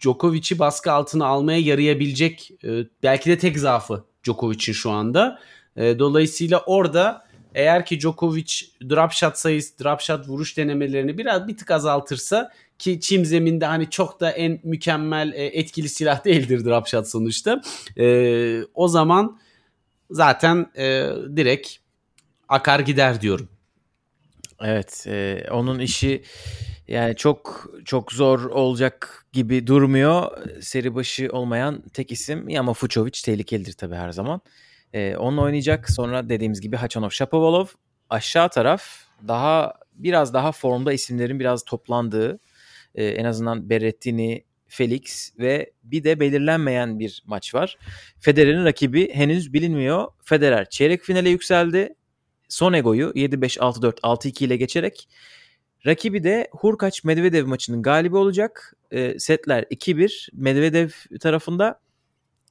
Djokovic'i baskı altına almaya yarayabilecek e, belki de tek zaafı Djokovic'in şu anda. E, dolayısıyla orada eğer ki Djokovic drop shot sayısı, drop shot vuruş denemelerini biraz bir tık azaltırsa ki çim zeminde hani çok da en mükemmel e, etkili silah [laughs] değildir drop shot sonuçta. E, o zaman zaten e, direkt akar gider diyorum. Evet, e, onun işi yani çok çok zor olacak gibi durmuyor. Seri başı olmayan tek isim ama Fucovic tehlikelidir tabii her zaman. E, onunla oynayacak. Sonra dediğimiz gibi Hachanov, Shapovalov. Aşağı taraf daha biraz daha formda isimlerin biraz toplandığı e, en azından Berrettini, Felix ve bir de belirlenmeyen bir maç var. Federer'in rakibi henüz bilinmiyor. Federer çeyrek finale yükseldi. Sonego'yu 7-5, 6-4, 6-2 ile geçerek rakibi de Hurkaç Medvedev maçının galibi olacak. E, setler 2-1 Medvedev tarafında.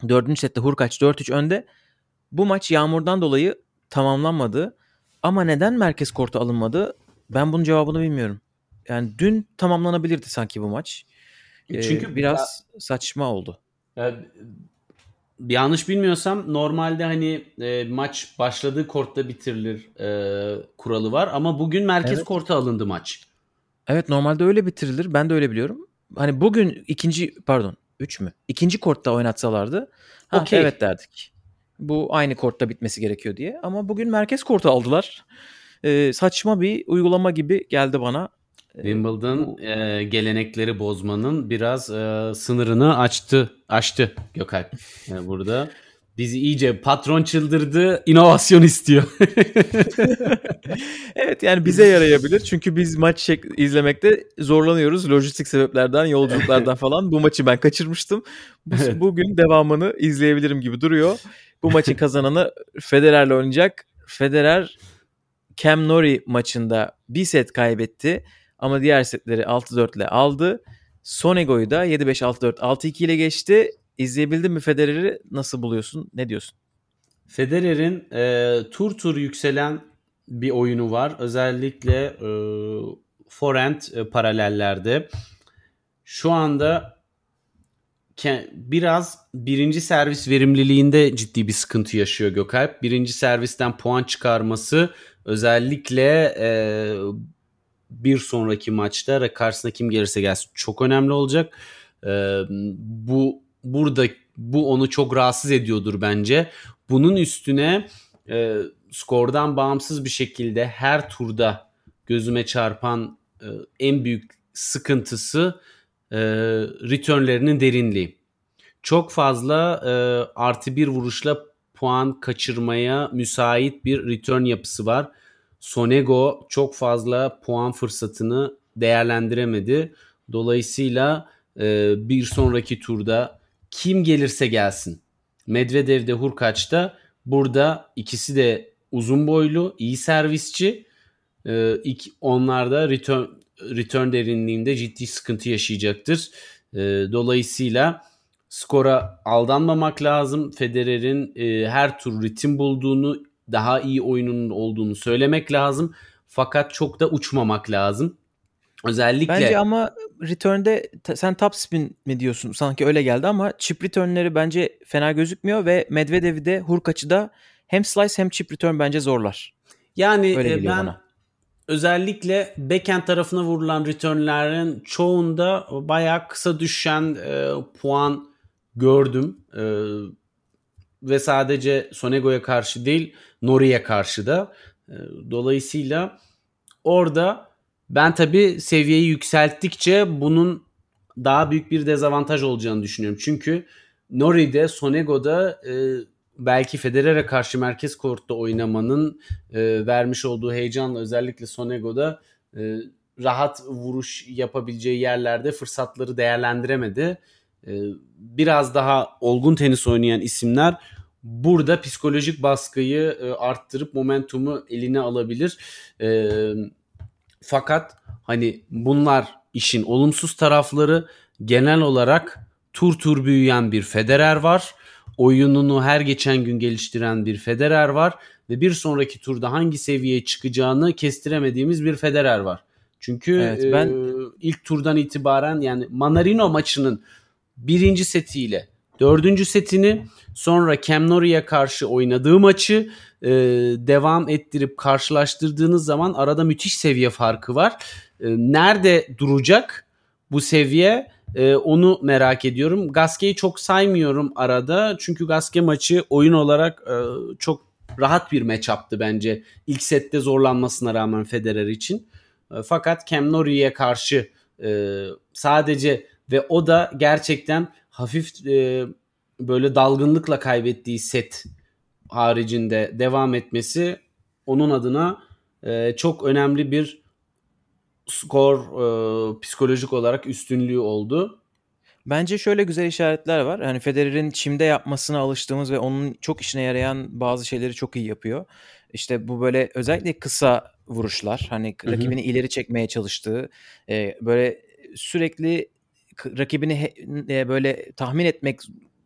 Dördüncü sette Hurkaç 4-3 önde. Bu maç yağmurdan dolayı tamamlanmadı. Ama neden merkez kortu alınmadı? Ben bunun cevabını bilmiyorum. Yani dün tamamlanabilirdi sanki bu maç. Ee, Çünkü biraz saçma oldu. Ya, yanlış bilmiyorsam normalde hani e, maç başladığı kortta bitirilir e, kuralı var ama bugün merkez Evet. korta alındı maç. Evet normalde öyle bitirilir. Ben de öyle biliyorum. Hani bugün ikinci pardon 3 mü? İkinci kortta oynatsalardı ha, evet derdik. Bu aynı kortta bitmesi gerekiyor diye. Ama bugün merkez kortu aldılar. e, saçma bir uygulama gibi geldi bana. Wimbledon e, gelenekleri bozmanın biraz e, sınırını açtı açtı Gökalp e, burada. Bizi iyice patron çıldırdı, inovasyon istiyor. [laughs] evet yani bize yarayabilir. Çünkü biz maç izlemekte zorlanıyoruz. Lojistik sebeplerden, yolculuklardan [laughs] falan. Bu maçı ben kaçırmıştım. Bu, bugün devamını izleyebilirim gibi duruyor. Bu maçın [laughs] kazananı Federer'le oynayacak. Federer Cam Nori maçında bir set kaybetti. Ama diğer setleri 6-4 ile aldı. Sonego'yu da 7-5, 6-4, 6-2 ile geçti. İzleyebildin mi Federer'i? Nasıl buluyorsun? Ne diyorsun? Federer'in e, tur tur yükselen bir oyunu var. Özellikle e, forehand e, paralellerde. Şu anda biraz birinci servis verimliliğinde ciddi bir sıkıntı yaşıyor Gökalp. Birinci servisten puan çıkarması özellikle e, bir sonraki maçta karşısına kim gelirse gelsin çok önemli olacak. E, bu burada bu onu çok rahatsız ediyordur bence. Bunun üstüne e, skordan bağımsız bir şekilde her turda gözüme çarpan e, en büyük sıkıntısı e, returnlerinin derinliği. Çok fazla e, artı bir vuruşla puan kaçırmaya müsait bir return yapısı var. Sonego çok fazla puan fırsatını değerlendiremedi. Dolayısıyla e, bir sonraki turda kim gelirse gelsin. Medvedev'de Hurkaç'ta burada ikisi de uzun boylu, iyi servisçi. Ee, iki, onlar da return, return derinliğinde ciddi sıkıntı yaşayacaktır. Ee, dolayısıyla skora aldanmamak lazım. Federer'in e, her tur ritim bulduğunu, daha iyi oyunun olduğunu söylemek lazım. Fakat çok da uçmamak lazım. Özellikle Bence ama return'de sen top spin mi diyorsun? Sanki öyle geldi ama chip return'leri bence fena gözükmüyor ve Medvedev'i de Hurkaç'ı da hem slice hem chip return bence zorlar. Yani öyle e, ben bana. özellikle backhand tarafına vurulan return'lerin çoğunda bayağı kısa düşen e, puan gördüm. E, ve sadece Sonego'ya karşı değil Nori'ye karşı da. E, dolayısıyla orada ben tabii seviyeyi yükselttikçe bunun daha büyük bir dezavantaj olacağını düşünüyorum. Çünkü Nori'de, Sonego'da e, belki Federer'e karşı merkez kortta oynamanın e, vermiş olduğu heyecanla özellikle Sonego'da e, rahat vuruş yapabileceği yerlerde fırsatları değerlendiremedi. E, biraz daha olgun tenis oynayan isimler burada psikolojik baskıyı e, arttırıp momentumu eline alabilir. E, fakat hani bunlar işin olumsuz tarafları genel olarak tur tur büyüyen bir Federer var. Oyununu her geçen gün geliştiren bir Federer var ve bir sonraki turda hangi seviyeye çıkacağını kestiremediğimiz bir Federer var. Çünkü evet, ben e, ilk turdan itibaren yani Manarino maçının birinci setiyle dördüncü setini sonra Cam Norrie'ye karşı oynadığı maçı e, devam ettirip karşılaştırdığınız zaman arada müthiş seviye farkı var. E, nerede duracak bu seviye? E, onu merak ediyorum. Gasquet'i çok saymıyorum arada. Çünkü Gasquet maçı oyun olarak e, çok rahat bir matchup'tı bence. İlk sette zorlanmasına rağmen Federer için. E, fakat Cam Norrie'ye karşı e, sadece ve o da gerçekten hafif e, böyle dalgınlıkla kaybettiği set haricinde devam etmesi onun adına e, çok önemli bir skor e, psikolojik olarak üstünlüğü oldu. Bence şöyle güzel işaretler var. Hani Federer'in çimde yapmasına alıştığımız ve onun çok işine yarayan bazı şeyleri çok iyi yapıyor. İşte bu böyle özellikle kısa vuruşlar. Hani Hı-hı. rakibini ileri çekmeye çalıştığı, e, böyle sürekli rakibini he, e, böyle tahmin etmek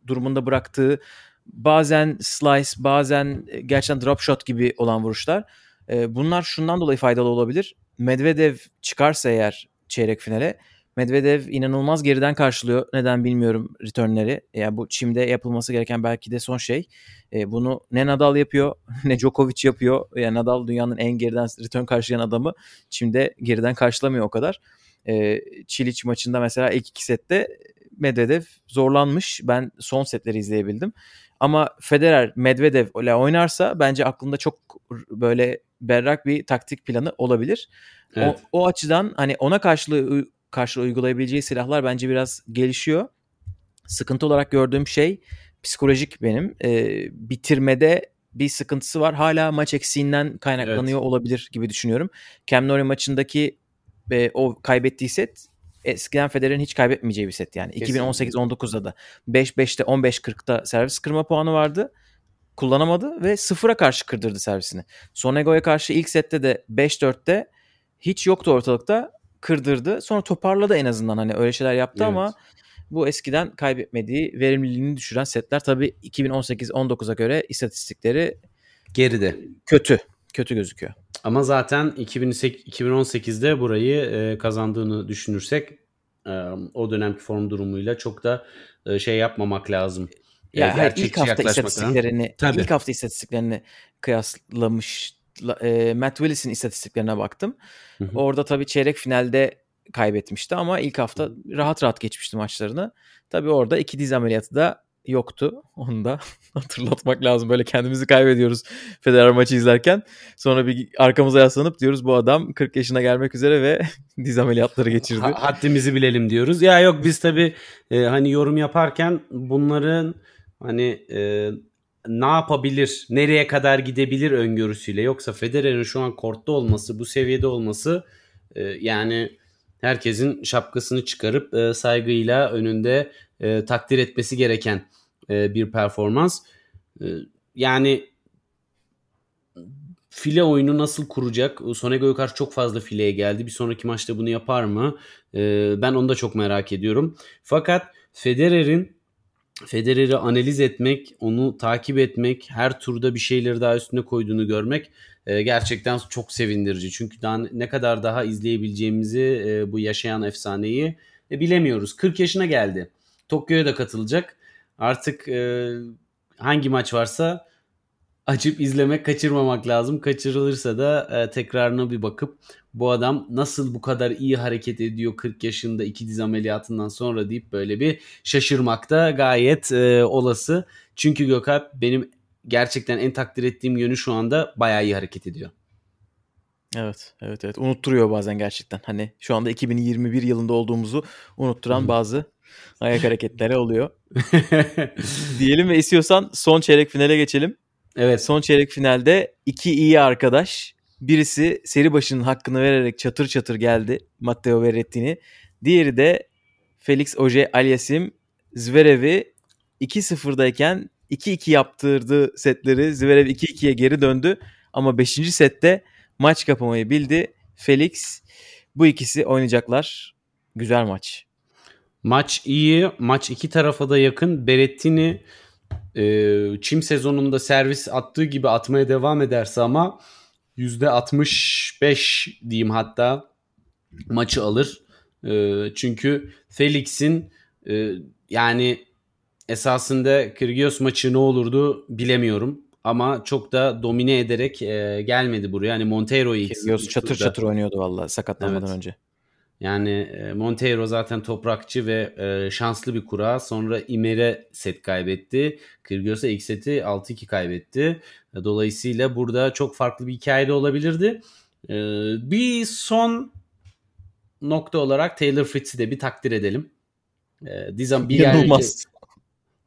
durumunda bıraktığı bazen slice, bazen e, gerçekten drop shot gibi olan vuruşlar. E, bunlar şundan dolayı faydalı olabilir. Medvedev çıkarsa eğer çeyrek finale Medvedev inanılmaz geriden karşılıyor. Neden bilmiyorum returnleri. Yani bu çimde yapılması gereken belki de son şey. E, bunu ne Nadal yapıyor [laughs] ne Djokovic yapıyor. Yani Nadal dünyanın en geriden return karşılayan adamı. Çimde geriden karşılamıyor o kadar. E, Çiliç maçında mesela ilk iki sette Medvedev zorlanmış. Ben son setleri izleyebildim. Ama Federer Medvedev ile oynarsa bence aklında çok böyle berrak bir taktik planı olabilir. Evet. O, o açıdan hani ona karşılığı karşı uygulayabileceği silahlar bence biraz gelişiyor. Sıkıntı olarak gördüğüm şey psikolojik benim. Ee, bitirmede bir sıkıntısı var. Hala maç eksiğinden kaynaklanıyor Evet. olabilir gibi düşünüyorum. Cam Newton maçındaki e, o kaybettiği set eskiden Federer'in hiç kaybetmeyeceği bir set yani. Kesinlikle. 2018-19'da da 5-5'te 15-40'ta servis kırma puanı vardı. Kullanamadı ve sıfıra karşı kırdırdı servisini. Sonego'ya karşı ilk sette de 5-4'te hiç yoktu ortalıkta kırdırdı. Sonra toparladı en azından hani öyle şeyler yaptı Evet. ama bu eskiden kaybetmediği verimliliğini düşüren setler tabii 2018-19'a göre istatistikleri Geride. kötü. Kötü gözüküyor. Ama zaten 2008 2018'de burayı e, kazandığını düşünürsek e, o dönemki form durumuyla çok da e, şey yapmamak lazım. Ya hayır, ilk gerçekçi hafta istatistiklerini Tabii. ilk hafta istatistiklerini kıyaslamış e, Matt Willis'in istatistiklerine baktım. Hı hı. Orada tabii çeyrek finalde kaybetmişti ama ilk hafta rahat rahat geçmişti maçlarını. Tabii orada iki diz ameliyatı da yoktu. Onu da [laughs] hatırlatmak lazım. Böyle kendimizi kaybediyoruz Federer maçı izlerken. Sonra bir arkamıza yaslanıp diyoruz bu adam 40 yaşına gelmek üzere ve [laughs] diz ameliyatları geçirdi. Ha- haddimizi bilelim diyoruz. Ya yok biz tabii e, hani yorum yaparken bunların hani e, ne yapabilir, nereye kadar gidebilir öngörüsüyle yoksa Federer'in şu an kortta olması, bu seviyede olması e, yani herkesin şapkasını çıkarıp e, saygıyla önünde e, takdir etmesi gereken e, bir performans. E, yani file oyunu nasıl kuracak? Sonego'ya karşı çok fazla fileye geldi. Bir sonraki maçta bunu yapar mı? Ee, ben onu da çok merak ediyorum. Fakat Federer'in Federer'i analiz etmek, onu takip etmek, her turda bir şeyleri daha üstüne koyduğunu görmek e, gerçekten çok sevindirici. Çünkü daha ne kadar daha izleyebileceğimizi e, bu yaşayan efsaneyi e, bilemiyoruz. 40 yaşına geldi. Tokyo'ya da katılacak. Artık e, hangi maç varsa açıp izlemek, kaçırmamak lazım. Kaçırılırsa da e, tekrarına bir bakıp bu adam nasıl bu kadar iyi hareket ediyor 40 yaşında iki diz ameliyatından sonra deyip böyle bir şaşırmak da gayet e, olası. Çünkü Gökalp benim gerçekten en takdir ettiğim yönü şu anda bayağı iyi hareket ediyor. Evet, evet, evet. Unutturuyor bazen gerçekten. Hani şu anda 2021 yılında olduğumuzu unutturan bazı ayak hareketleri oluyor. [laughs] Diyelim ve istiyorsan son çeyrek finale geçelim. evet. Son çeyrek finalde iki iyi arkadaş. Birisi seri başının hakkını vererek çatır çatır geldi Matteo Berrettini. Diğeri de Felix Auger Aliassime Zverev'i 2-0'dayken 2-2 yaptırdı setleri. Zverev 2-2'ye geri döndü. Ama 5. sette maç kapamayı bildi. Felix bu ikisi oynayacaklar. Güzel maç. Maç iyi. Maç iki tarafa da yakın. Berettini e, çim sezonunda servis attığı gibi atmaya devam ederse ama %65 diyeyim hatta maçı alır. E, çünkü Felix'in e, yani esasında Kyrgios maçı ne olurdu bilemiyorum. Ama çok da domine ederek e, gelmedi buraya. Yani Montero'yu Kyrgios çatır turda- çatır oynuyordu vallahi sakatlanmadan Evet. önce. Yani e, Monteiro zaten toprakçı ve e, şanslı bir kura. Sonra İmer'e set kaybetti. Kyrgios'a ilk seti 6-2 kaybetti. E, Dolayısıyla burada çok farklı bir hikaye de olabilirdi. E, Bir son nokta olarak Taylor Fritz'i de bir takdir edelim. E, diz am- bir ay, önce,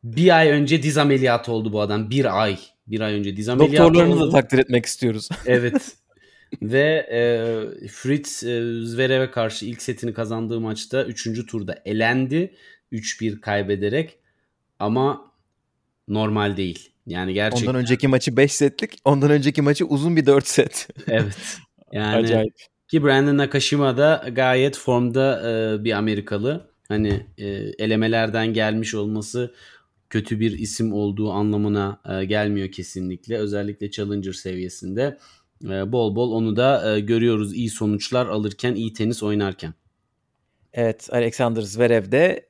bir ay önce diz ameliyatı oldu bu adam. Bir ay. Bir ay önce diz ameliyatı Doktorlarını oldu. da takdir etmek istiyoruz. [laughs] Evet. Ve e, Fritz e, Zverev'e karşı ilk setini kazandığı maçta 3. turda elendi. 3-1 kaybederek. Ama normal değil. Yani gerçekten. Ondan önceki maçı 5 setlik, ondan önceki maçı uzun bir 4 set. [laughs] Evet. Yani Acayip. ki Brandon Nakashima da gayet formda e, bir Amerikalı. Hani e, elemelerden gelmiş olması kötü bir isim olduğu anlamına e, gelmiyor kesinlikle. Özellikle Challenger seviyesinde e, bol bol onu da e, görüyoruz iyi sonuçlar alırken, iyi tenis oynarken. Evet, Alexander Zverev de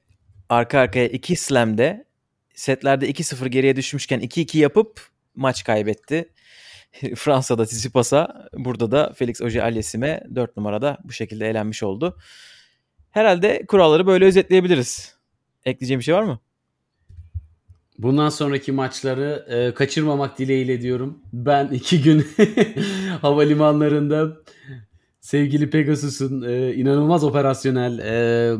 arka arkaya 2 slam'de setlerde 2-0 geriye düşmüşken 2-2 yapıp maç kaybetti. [laughs] Fransa'da Tsitsipas'a, burada da Felix Auger-Aliassime'e 4 numarada bu şekilde elenmiş oldu. Herhalde kuralları böyle özetleyebiliriz. Ekleyeceğim bir şey var mı? Bundan sonraki maçları e, kaçırmamak dileğiyle diyorum. Ben iki gün [laughs] havalimanlarında sevgili Pegasus'un e, inanılmaz operasyonel e,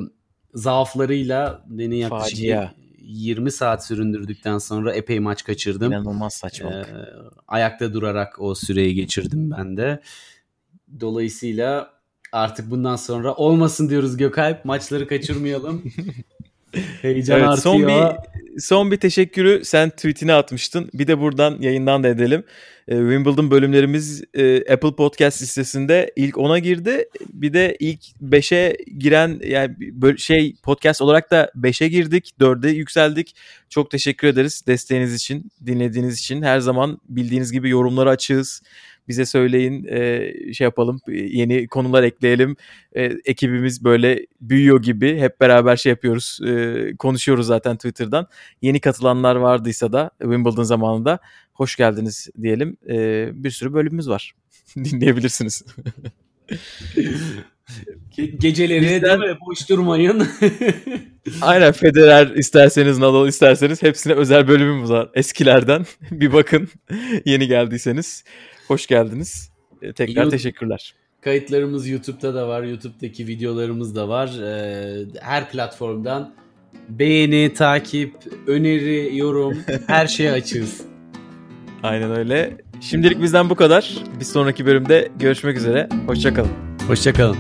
zaaflarıyla beni yaklaşık Facia. 20 saat süründürdükten sonra epey maç kaçırdım. İnanılmaz saçmalık. Ee, ayakta durarak o süreyi geçirdim ben de. Dolayısıyla artık bundan sonra olmasın diyoruz Gökalp. Maçları kaçırmayalım. [laughs] Heyecan Evet, artıyor. son bir son bir teşekkürü sen tweetine atmıştın. Bir de buradan yayından da edelim. Ee, Wimbledon bölümlerimiz e, Apple Podcast listesinde ilk 10'a girdi. Bir de ilk 5'e giren yani şey podcast olarak da 5'e girdik. 4'e yükseldik. Çok teşekkür ederiz desteğiniz için, dinlediğiniz için. Her zaman bildiğiniz gibi yorumları açığız. Bize söyleyin, e, şey yapalım, yeni konular ekleyelim. E, ekibimiz böyle büyüyor gibi hep beraber şey yapıyoruz, e, konuşuyoruz zaten Twitter'dan. Yeni katılanlar vardıysa da Wimbledon zamanında hoş geldiniz diyelim. E, bir sürü bölümümüz var. [laughs] Dinleyebilirsiniz. Ge- Geceleri Bizden- mi? Boş durmayın. [laughs] Aynen Federer isterseniz, Nadal isterseniz hepsine özel bölümümüz var. Eskilerden [laughs] bir bakın yeni geldiyseniz. Hoş geldiniz. E, tekrar Yo- teşekkürler. Kayıtlarımız YouTube'da da var. YouTube'daki videolarımız da var. Ee, her platformdan beğeni, takip, öneri, yorum [laughs] her şeye açığız. Aynen öyle. Şimdilik bizden bu kadar. Bir sonraki bölümde görüşmek üzere. Hoşçakalın. Hoşçakalın.